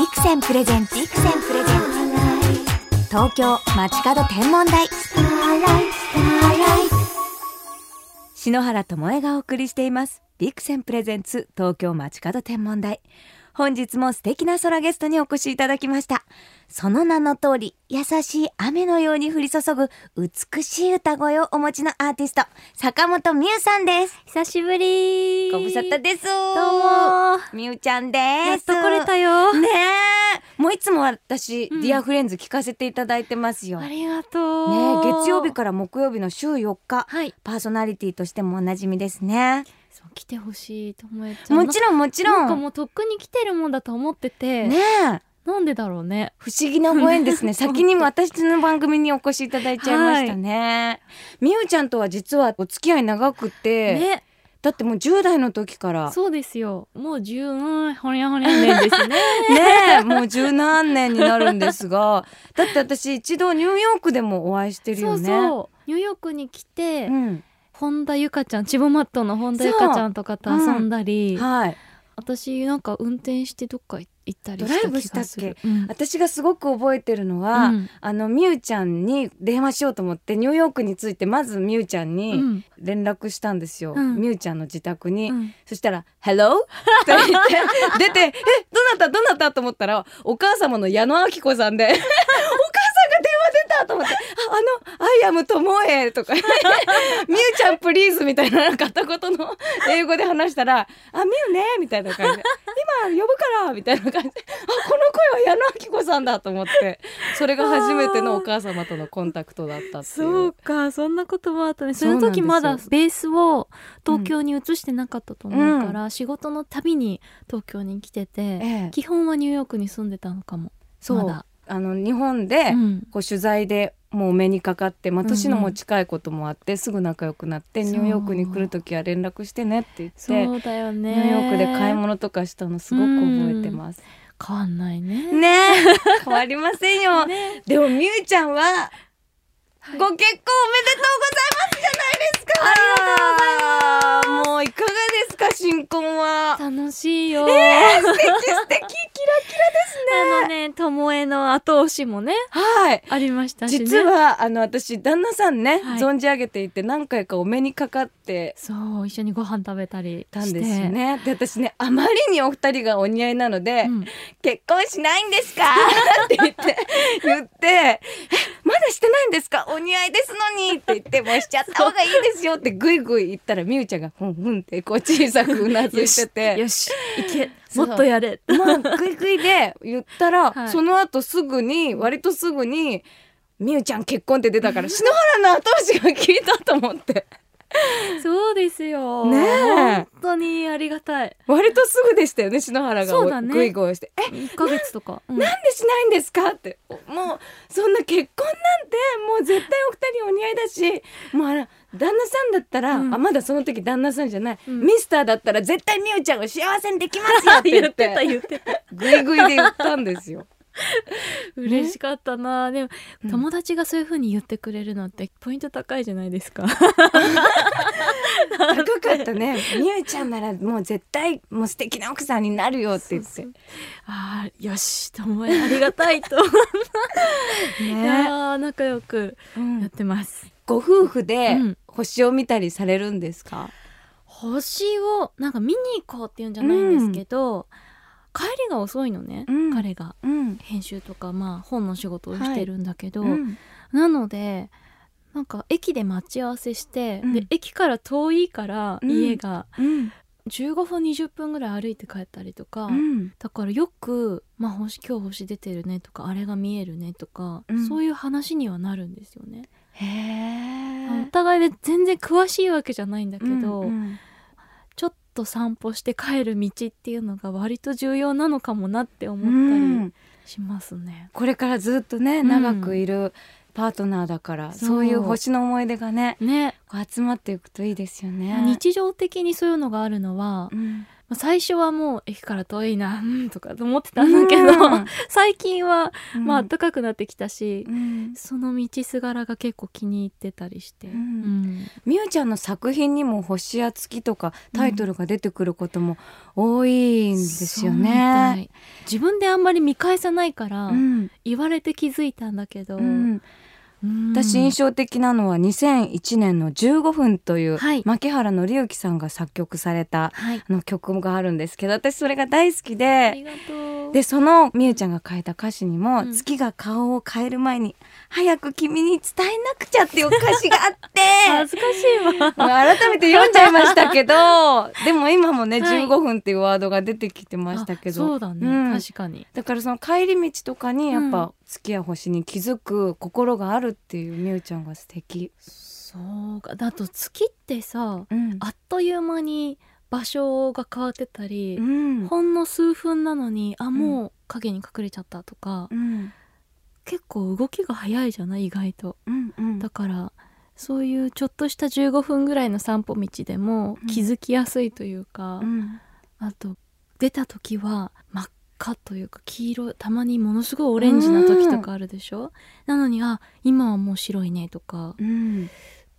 ビクセンプレゼンツ。ビクセンプレゼンツ。東京街角天文台。篠原智恵がお送りしています。ビクセンプレゼンツ東京街角天文台。本日も素敵な空ゲストにお越しいただきました。その名の通り優しい雨のように降り注ぐ美しい歌声をお持ちのアーティスト坂本美優さんです。久しぶり。ご無沙汰です。どうも。みゆちゃんです。やっと来れたよ。ねえ。もういつも私、うん。 Dear Friends 聞かせていただいてますよ。ありがとう。ねえ月曜日から木曜日の週4日。はい。パーソナリティとしてもおなじみですねそう来てほしいと思えちゃう。もちろんもちろなんかんもうとっくに来てるもんだと思ってて、ねえ。なんでだろうね。不思議なご縁ですね。先に私の番組にお越しいただいちゃいましたね、みゆちゃんとは実はお付き合い長くて、ね。だってもう10代の時から。そうですよ。もう十うんほにゃほにゃ年ですね。ねえ。もう十何年になるんですが。だって私一度ニューヨークでもお会いしてるそうよねそう。ニューヨークに来て、うん、本田ゆかちゃんチボマットの本田ゆかちゃんとかと遊んだり、はい。私なんか運転してどっか行ったりドライブしたっけ？うん。私がすごく覚えてるのは、うん。あのみゆちゃんに電話しようと思ってニューヨークに着いてまずみゆちゃんうにん。連絡したんですよ、うん。みゆちゃんの自宅に、うん。そしたら「Hello?」って言って出て「えどなた？どなた?」と思ったらお母様の矢野顕子さんで「お んが電話出た!」と思って「ああの I am ともえ」とか「みゆちゃんプリーズ」みたいな片言の英語で話したら「あみゆね」みたいな感じで「今呼ぶから」みたいな感じで「あこの声は矢野顕子さんだ」と思って。それが初めてのお母様とのコンタクトだったっていう。そうかそんなこともあったね。その時まだベースを東京に移してなかったと思うから、仕事のたびに東京に来てて、ええ。基本はニューヨークに住んでたのかも。そう。まだあの日本で、うんこう取材でもうお目にかかって、まあ、年のも近いこともあって、すぐ仲良くなってニューヨークに来る時は連絡してねって言ってそうだよねニューヨークで買い物とかしたのすごく覚えてます。変わんないねねえ 変わりませんよ。ねでもみゆちゃんは、ご結婚おめでとうございますじゃないですか。ありがとうございます。もういかがですか新婚は。楽しいよ、素敵素敵キラキラですあのねともえの後押しもねはい。ありましたしね。実はあの私旦那さんね、はい。存じ上げていて何回かお目にかかってそう一緒にご飯食べたりたんですよね。で私ねあまりにお二人がお似合いなので、うん結婚しないんですか？って言って言ってえ まだしてないんですか？お似合いですのにって言ってもうしちゃった方がいいですよってぐいぐい言ったらみゆちゃんがふんふんってこう小さくうなずいてて。よしいけもっとやれ。もうグイグイで言ったら、はい。その後すぐに割とすぐに「みゆちゃん結婚」って出たから篠原の後押しが聞いたと思って そうですよ。ねえ。本当にありがたい。割とすぐでしたよね篠原が。そうだね。グイグイして「え1ヶ月とか、うん。なんでしないんですか?」って。もうそんな結婚なんてもう絶対お二人お似合いだし。もうあら旦那さんだったら、うん。あまだその時旦那さんじゃない、うん。ミスターだったら絶対みゆちゃんを幸せにできますよって言っ言っててた 言ってた。グイグイで言ったんですよ。嬉しかったな。でも、うん。友達がそういう風に言ってくれるのってポイント高いじゃないですか。高かったね。みゆちゃんならもう絶対もう素敵な奥さんになるよって言って。あーよしともえありがたいといやー仲良くうん。やってます、ご夫婦でうん。星を見たりされるんですか？星をなんか見に行こうっていうんじゃないんですけど、帰りが遅いのね、うん。彼が。うん。編集とかまあ本の仕事をしてるんだけど、うん。なのでなんか駅で待ち合わせして、うん。で駅から遠いからうん。家がうん。15分20分ぐらい歩いて帰ったりとか、うん。だからよく、まあ、星今日星出てるねとかあれが見えるねとか、うん。そういう話にはなるんですよね。へえ。お互いで全然詳しいわけじゃないんだけど、うんちょっと散歩して帰る道っていうのが割と重要なのかもなって思うったんりしますね。これからずっとねうん。長くいるパートナーだから、そう。そういう星の思い出がねね。こう集まっていくといいですよね。日常的にそういうのがあるのは、うんまあ最初はもう駅から遠いな、うん、とか思ってたんだけど、うん。最近は、うん。まあ暖かくなってきたし、うん。その道すがらが結構気に入ってたりして、みゆちゃんの作品にも星や月とかタイトルが出てくることも多いんですよね。自分であんまり見返さないから、うん。言われて気づいたんだけど、私印象的なのは2001年の15分という、はい。牧原紀之さんが作曲されたはい。あの曲があるんですけど私それが大好きあでりがとうでそのみゆちゃんが書いた歌詞にも、うん。月が顔を変える前に早く君に伝えなくちゃっていう歌詞があって 恥ずかしいわ。改めて読んじゃいましたけど でも今もね、はい。15分っていうワードが出てきてましたけど。あそうだね、うん。確かに。だからその帰り道とかにやっうぱ月や星に気づく心があるっていうみゆちゃんが素敵。そうか。だと月ってさうん。あっという間に場所が変わってたり、うん。ほんの数分なのにあもう影に隠れちゃったとか、うん。結構動きが早いじゃない？意外と。うんうん。だからそういうちょっとした15分ぐらいの散歩道でもうん。気づきやすいというか、うん。あと出た時は真っ赤というか黄色たまにものすごいオレンジな時とかあるでしょ、なのにあ今はもう白いねとかうん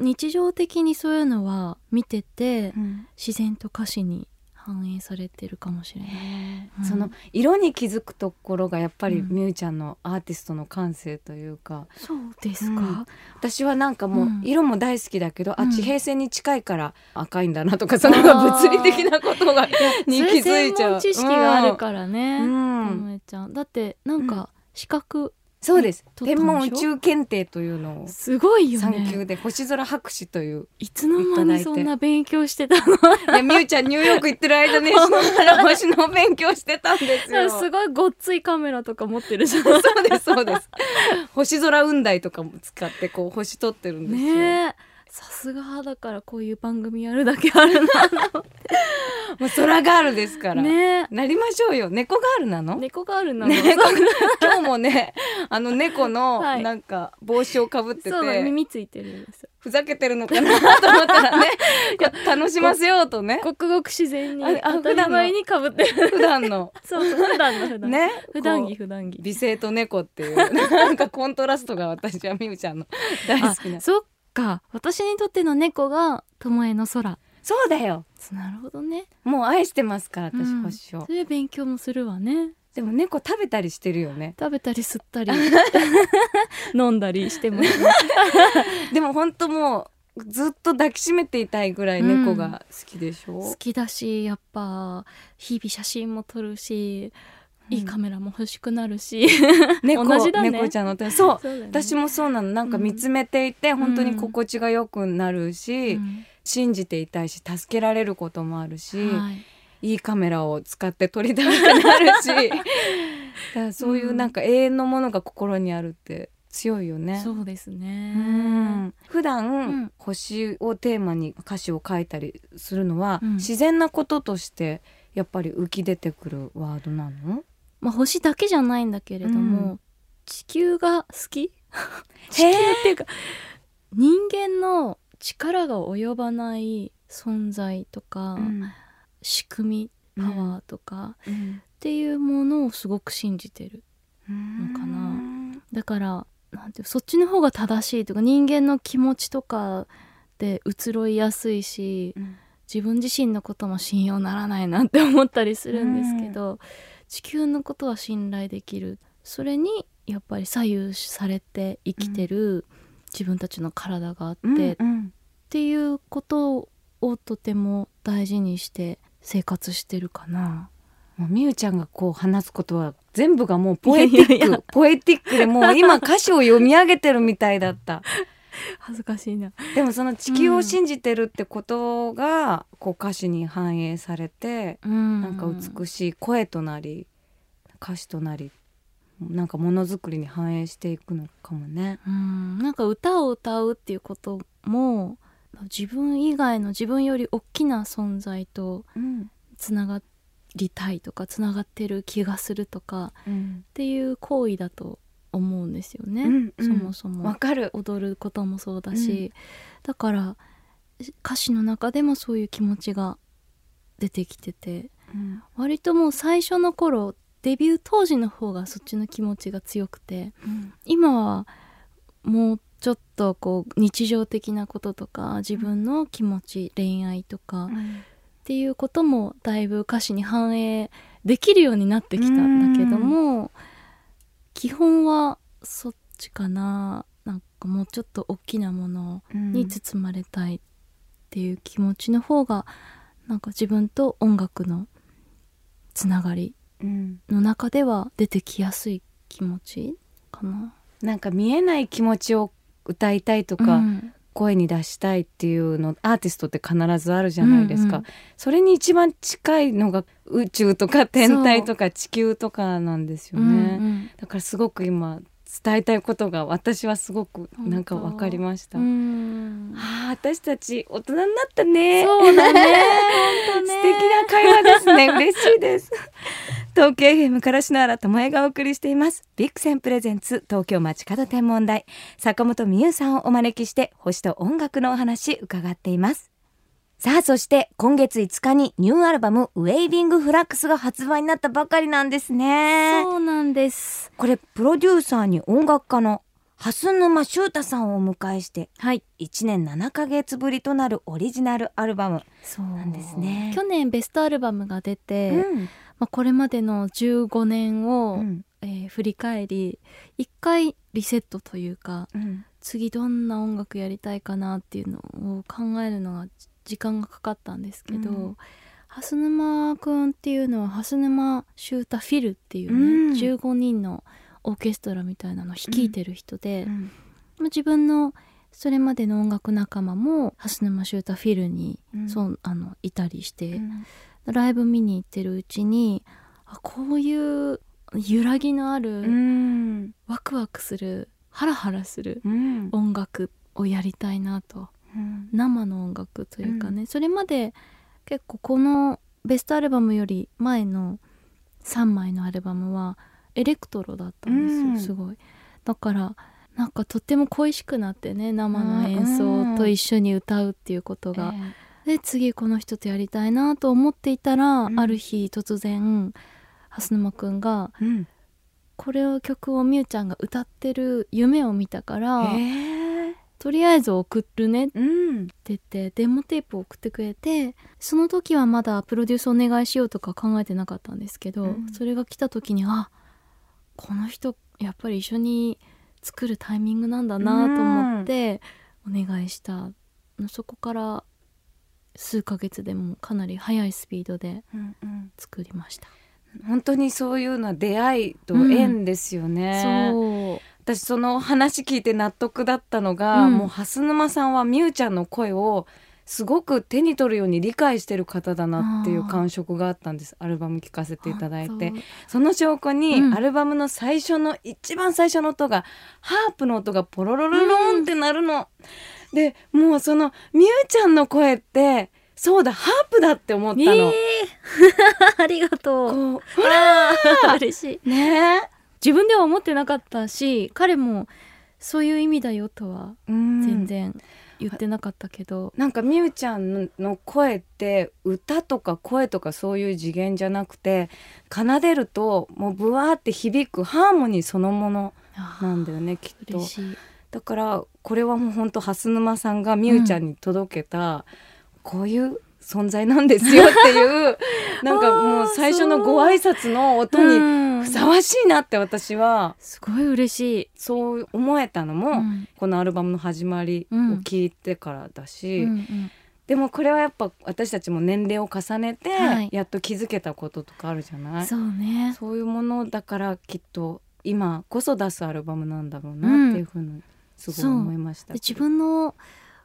日常的にそういうのは見ててうん。自然と歌詞に反映されてるかもしれない。うん。その色に気づくところがやっぱりうん。みゆちゃんのアーティストの感性というか、そうですか、うん。私はなんかもううん。色も大好きだけど、あうん。地平線に近いから赤いんだなとかその物理的なことがに気づいちゃう。知識があるからね、うとんちゃん。だってなんうか資格そうです。天文宇宙検定というのをすごいよ産ね級で星空博士といういつの間にそんな勉強してたの？いやみゆちゃんニューヨーク行ってる間ね篠原星の勉強してたんですよ。すごいごっついカメラとか持ってるじゃん。そうですそうです。星空雲台とかも使ってこう星撮ってるんですよ、ねえさすがだからこういう番組やるだけあるもう空ガールですから、なね。なりましょうよ。猫ガールなの、猫があるなの、猫今日もねあの猫のはい。なんか帽子をかぶってて、そうだ耳ついてるんですよ。ふざけてるのかなと思ったらね。いや楽しませようとね。ごくごく自然にああ当たり前にかぶってる。普段の。そう普段の普段。ね普段着こ普段着。う美声と猫っていうなんかコントラストが私はみゆちゃんの大好きな。あそっか私にとっての猫が巴の空。そうだよ。なるほどね。もう愛してますから私、うん。星を。そういう勉強もするわね。でも猫食べたりしてるよね。食べたり吸ったり。飲んだりしても でも本当もうずっと抱きしめていたいぐらい猫が好きでしょ、好きだしやっぱ日々写真も撮るし、いいカメラも欲しくなるし。猫同じだね。猫ちゃんの手そう。ね。私もそうなの。なんか見つめていて、本当に心地が良くなるし、うん。信じていたいし助けられることもあるし、はい。い、いカメラを使って撮りたくなるし。だそういうなんか永遠のものが心にあるって強いよね。そうですね、うん。普段、うん。星をテーマに歌詞を書いたりするのは、うん。自然なこととしてやっぱり浮き出てくるワードなの？まあ、星だけじゃないんだけれども、う地球が好き？地球っていうか人間の力が及ばない存在とか、仕組みパワーとか、っていうものをすごく信じてるのかな。だからなんてそっちの方が正しいとか人間の気持ちとかで移ろいやすいし自分自身のことも信用ならないなって思ったりするんですけど、地球のことは信頼できる。それにやっぱり左右されて生きてる自分たちの体があって、っていうことをとても大事にして生活してるかな。もうみゆちゃんがこう話すことは全部がもうポエティック。ポエティックでもう今歌詞を読み上げてるみたいだった 恥ずかしいな。でもその地球を信じてるってことが、こう歌詞に反映されて、ななんか美しい声となり歌詞となりなんかものづくりに反映していくのかもね。うんなんか歌を歌うっていうことも自分以外の自分より大きな存在とつながりたいとかつながってる気がするとかっていう行為だと思うんですよね、うんうん。そもそわもかる。踊ることもそうだし、だから歌詞の中でもそういう気持ちが出てきてて割ともう最初の頃デビュー当時の方がそっちの気持ちが強くて今はもうちょっとこう日常的なこととか自分の気持ち恋愛とかっていうこともだいぶ歌詞に反映できるようになってきたんだけども基本はそっちかな。なんかもうちょっと大きなものに包まれたいっていう気持ちの方がなんか自分と音楽のつながりの中では出てきやすい気持ちかな。なんか見えない気持ちを歌いたいとか、うん、声に出したいっていうのアーティストって必ずあるじゃないですか、うんうん、それに一番近いのが宇宙とか天体とか地球とかなんですよね、うんうん、だからすごく今伝えたいことが私はすごくなんか分かりました。ああ私たち大人になったね。そうだね。ね 素敵な会話ですね。嬉しいです。東京 FM から篠原智恵がお送りしています。ビッグセンプレゼンツ東京街角天文台坂本美優さんをお招きして星と音楽のお話伺っています。さあ、そして今月5日にニューアルバムウェイビングフラックスが発売になったばかりなんですね。そうなんです。これプロデューサーに音楽家の蓮沼修太さんをお迎えして、はい、1年7ヶ月ぶりとなるオリジナルアルバムなんですね。去年ベストアルバムが出て、うん、まあ、これまでの15年を、うん、えー、振り返り一回リセットというか、うん、次どんな音楽やりたいかなっていうのを考えるのが時間がかかったんですけど、うん、蓮沼くんっていうのは蓮沼修太フィルっていうね、うん、15人のオーケストラみたいなのを率いてる人で、うん、自分のそれまでの音楽仲間も蓮沼修太フィルに、うん、そうあのいたりして、ライブ見に行ってるうちにあこういう揺らぎのある、ワクワクするハラハラする音楽をやりたいなと。生の音楽というかね、うん、それまで結構このベストアルバムより前の3枚のアルバムはエレクトロだったんですよ、うん、すごい。だからなんかとっても恋しくなってね生の演奏と一緒に歌うっていうことが、で次この人とやりたいなと思っていたら、うん、ある日突然蓮沼くんが、これを曲をみゆちゃんが歌ってる夢を見たから、え。ーとりあえず送るねって言って、デモテープを送ってくれてその時はまだプロデュースお願いしようとか考えてなかったんですけど、うん、それが来た時にあこの人やっぱり一緒に作るタイミングなんだなと思ってお願いした、うん、そこから数ヶ月でもかなり速いスピードで作りました。うんうん、本当にそういうのは出会いと縁ですよね、う。ん、私その話聞いて納得だったのが、うん、もう蓮沼さんはみゆちゃんの声をすごく手に取るように理解してる方だなっていう感触があったんです。アルバム聴かせていただいて。その証拠に、アルバムの最初の一番最初の音がハープの音がポロロロロンってなるの。うん、でもうそのみゆちゃんの声ってそうだハープだって思ったの。えー、ありがとう。こうほら嬉しい。ね自分では思ってなかったし彼もそういう意味だよとは全然言ってなかったけどなんかみゆちゃんの声って歌とか声とかそういう次元じゃなくて奏でるともうブワーって響くハーモニーそのものなんだよねきっと。だからこれはもうほんと蓮沼さんがみゆちゃんに届けた、こういう存在なんですよっていう なんかもう最初のご挨拶の音にふさわしいなって私はすごい嬉しい。そう思えたのも、このアルバムの始まりを聞いてからだし、でもこれはやっぱ私たちも年齢を重ねてやっと気づけたこととかあるじゃない、そうね。そういうものだからきっと今こそ出すアルバムなんだろうなっていうふうにすごい思いました、自分の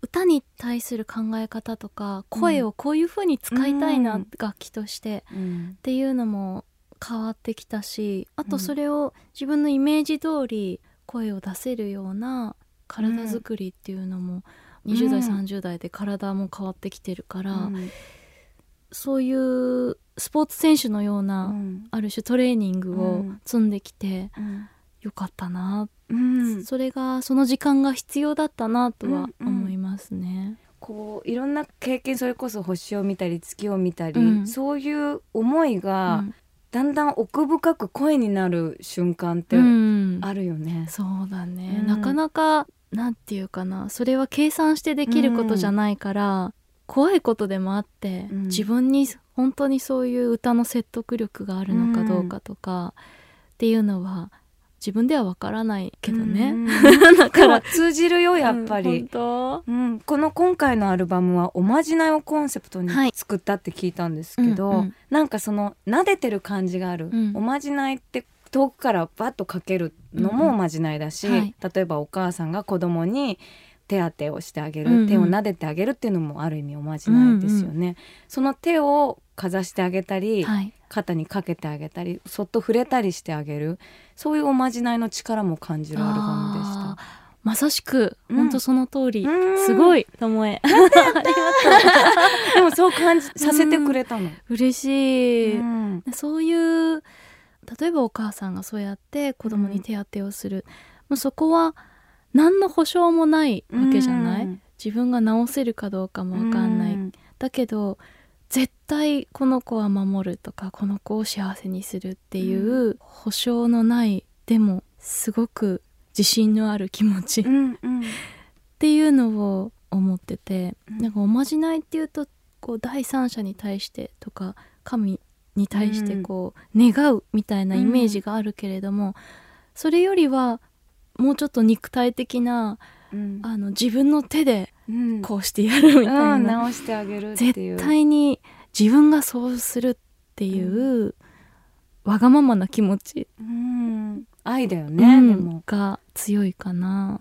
歌に対する考え方とか声をこういう風に使いたいな、うん、楽器として、うん、っていうのも変わってきたしあとそれを自分のイメージ通り声を出せるような体作りっていうのも、うん、20代30代で体も変わってきてるから、そういうスポーツ選手のような、ある種トレーニングを積んできて、よかったな、うん、それがその時間が必要だったなとは思いますね。うんうん、こういろんな経験それこそ星を見たり月を見たり、うん、そういう思いが、だんだん奥深く声になる瞬間ってあるよね。そうだね、なかなかなんていうかなそれは計算してできることじゃないから、怖いことでもあって、うん。自分に本当にそういう歌の説得力があるのかどうかとか、っていうのは自分ではわからないけどね。うん。だでも通じるよやっぱうんり、本当？うん。この今回のアルバムはおまじないをコンセプトにはい。作ったって聞いたんですけど、うんうん。なんかその撫でてる感じがある、うん。おまじないって遠くからバッとかけるのもおまじないだし、うんうんはい。例えばお母さんが子供に手当てをしてあげる、うんうん。手を撫でてあげるっていうのもある意味おまじないですよね、その手をかざしてあげたり、はい、肩にかけてあげたりそっと触れたりしてあげる。そういうおまじないの力も感じるアルバムでした。まさしく、うん。本当その通り、うん。すごいともえ。でもそう感じさせてくれたの、嬉しい、うん。そういう例えばお母さんがそうやって子供に手当てをする、もうそこは何の保証もないわけじゃない、うん。自分が治せるかどうかもわかんない、うん。だけど絶対この子は守るとかこの子を幸せにするっていう保証のないでもすごく自信のある気持ちっていうのを思ってて、うん。なんかおまじないっていうとこう第三者に対してとか神に対してこう願うみたいなイメージがあるけれども、それよりはもうちょっと肉体的なうん。あの自分の手でうんこうしてやるみたいな、うん直してあげるっていう。絶対に自分がそうするっていう、わがままな気持ち、うん。愛だよね、うん。でも。が強いかな。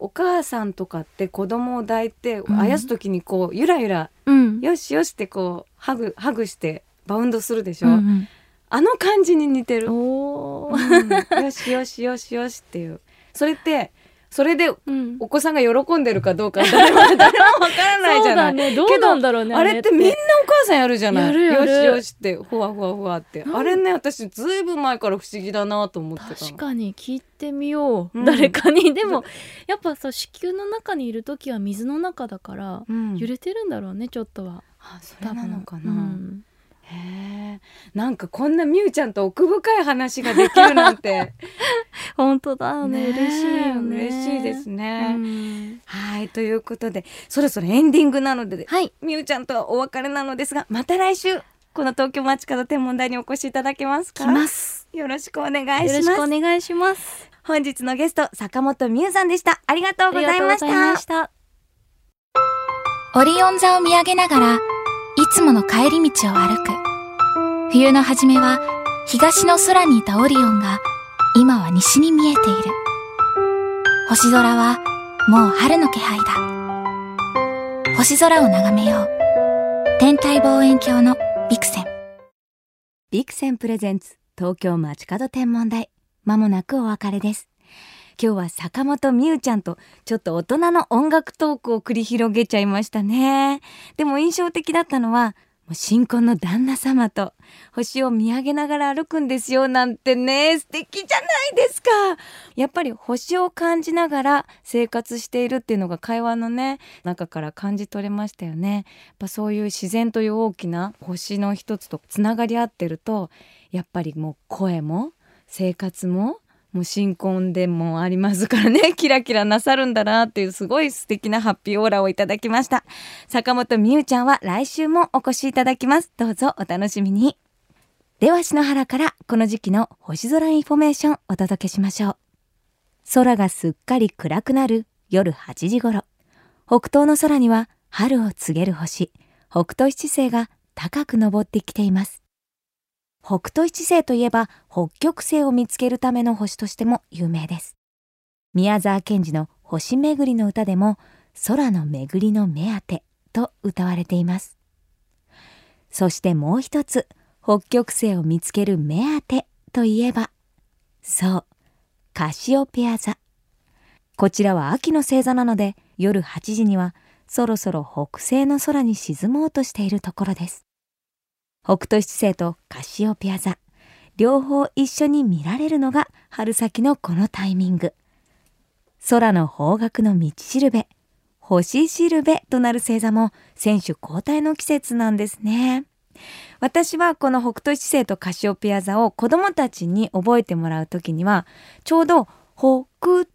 お母さんとかって子供を抱いてん。あやす時にこうゆらゆらうん、よしよしってこうハグハグしてバウンドするでしょ、うんあの感じに似てうん、る、うん。よしよしよしよしっていう。それってそれでうん。お子さんが喜んでるかどうか誰も誰もわからないじゃない。ね。どうなんだろうねあれって。みんなお母さんやるじゃない。よしよしってふわふわふわって。うん？あれね私ずいぶん前から不思議だなと思ってたの。確かに聞いてみよう、うん。誰かに。でもやっぱさ子宮の中にいる時は水の中だから、うん。揺れてるんだろうねちょっとは。あそれなのかな、うんへえなんかこんなみゆちゃんと奥深い話ができるなんて。本当だよね嬉しいよね。嬉しいですね、うん。はいということでそろそろエンディングなのではい。みゆちゃんとはお別れなのですがまた来週この東京街角天文台にお越しいただけますか？来ます。よろしくお願いよろししますくお願いします。本日のゲスト坂本美優さんでした。ありがとうございましありがとうございまたした。オリオン座を見上げながら、いいつもの帰り道を歩く。冬の初めは、東の空にいたオリオンが、今は西に見えている。星空は、もう春の気配だ。星空を眺めよう。天体望遠鏡のビクセン。ビクセンプレゼンツ東京街角天文台まもなくお別れです今日は坂本美優ちゃんとちょっと大人の音楽トークを繰り広げちゃいましたね。でも印象的だったのはもう新婚の旦那様と星を見上げながら歩くんですよなんてね。素敵じゃないですか。やっぱり星を感じながら生活しているっていうのが会話のね中から感じ取れましたよね。やっぱそういう自然という大きな星の一つとつながり合ってるとやっぱりもう声も生活ももう新婚でもありますからね。キラキラなさるんだなっていうすごい素敵なハッピーオーラをいただきました。坂本美雨ちゃんは来週もお越しいただきます。どうぞお楽しみに。では篠原からこの時期の星空インフォメーションお届けしましょう。空がすっかり暗くなる夜8時頃。北東の空には春を告げる星。北斗七星が高く昇ってきています。北斗七星といえば北極星を見つけるための星としても有名です。宮沢賢治の星巡りの歌でも空の巡りの目当てと歌われています。そしてもう一つ北極星を見つける目当てといえばそうカシオペア座。こちらは秋の星座なので夜8時にはそろそろ北西の空に沈もうとしているところです。北斗七星とカシオペア座。両方一緒に見られるのが春先のこのタイミング。空の方角の道しるべ。星しるべとなる星座も選手交代の季節なんですね。私はこの北斗七星とカシオペア座を子供たちに覚えてもらうときにはちょうど北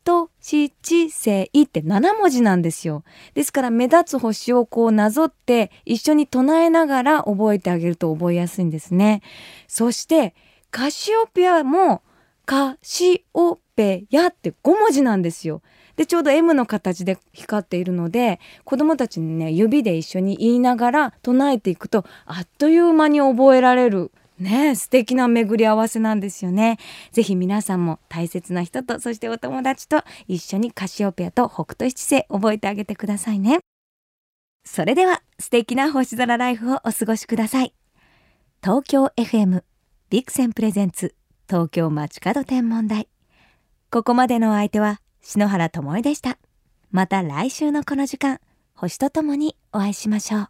斗七星って7文字なんですよ。ですから目立つ星をこうなぞって一緒に唱えながら覚えてあげると覚えやすいんですね。そしてカシオペアもカシオペヤって5文字なんですよ。でちょうど M の形で光っているので子どもたちにね指で一緒に言いながら唱えていくとあっという間に覚えられるね素敵な巡り合わせなんですよね。ぜひ皆さんも大切な人とそしてお友達と一緒にカシオペアと北斗七星覚えてあげてくださいね。それでは素敵な星空ライフをお過ごしください。東京 FM ビクセンプレゼンツ東京街角天文台。ここまでのお相手は篠原智恵でした。また来週のこの時間、星とともにお会いしましょう。